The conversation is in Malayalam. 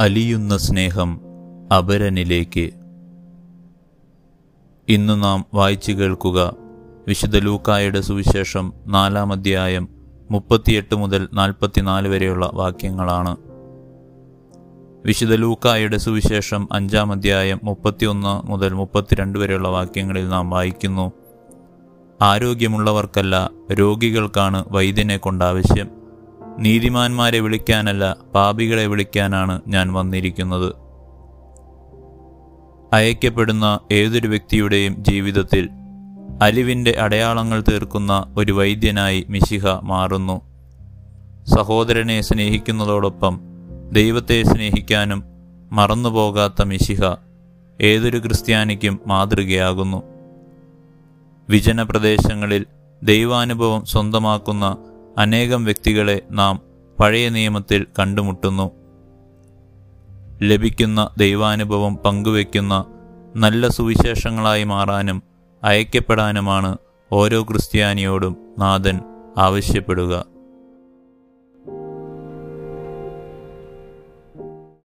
അലിയുന്ന സ്നേഹം അപരനിലേക്ക്. ഇന്ന് നാം വായിച്ചു കേൾക്കുക വിശുദ്ധ ലൂക്കായുടെ സുവിശേഷം നാലാം അധ്യായം മുപ്പത്തിയെട്ട് മുതൽ നാൽപ്പത്തിനാല് വരെയുള്ള വാക്യങ്ങളാണ്. വിശുദ്ധ ലൂക്കായുടെ സുവിശേഷം അഞ്ചാം അധ്യായം മുപ്പത്തിയൊന്ന് മുതൽ മുപ്പത്തിരണ്ട് വരെയുള്ള വാക്യങ്ങളിൽ നാം വായിക്കുന്നു ആരോഗ്യമുള്ളവർക്കല്ല രോഗികൾക്കാണ് വൈദ്യനെ കൊണ്ടാവശ്യം നീതിമാന്മാരെ വിളിക്കാനല്ല പാപികളെ വിളിക്കാനാണ് ഞാൻ വന്നിരിക്കുന്നത്. അയക്കപ്പെടുന്ന ഏതൊരു വ്യക്തിയുടെയും ജീവിതത്തിൽ അലിവിന്റെ അടയാളങ്ങൾ തീർക്കുന്ന ഒരു വൈദ്യനായി മിശിഹ മാറുന്നു. സഹോദരനെ സ്നേഹിക്കുന്നതോടൊപ്പം ദൈവത്തെ സ്നേഹിക്കാനും മറന്നുപോകാത്ത മിശിഹ ഏതൊരു ക്രിസ്ത്യാനിക്കും മാതൃകയാകുന്നു. വിജനപ്രദേശങ്ങളിൽ ദൈവാനുഭവം സ്വന്തമാക്കുന്ന അനേകം വ്യക്തികളെ നാം പഴയ നിയമത്തിൽ കണ്ടുമുട്ടുന്നു. ലഭിക്കുന്ന ദൈവാനുഭവം പങ്കുവയ്ക്കുന്ന നല്ല സുവിശേഷങ്ങളായി മാറാനും അയക്കപ്പെടാനുമാണ് ഓരോ ക്രിസ്ത്യാനിയോടും നാഥൻ ആവശ്യപ്പെടുക.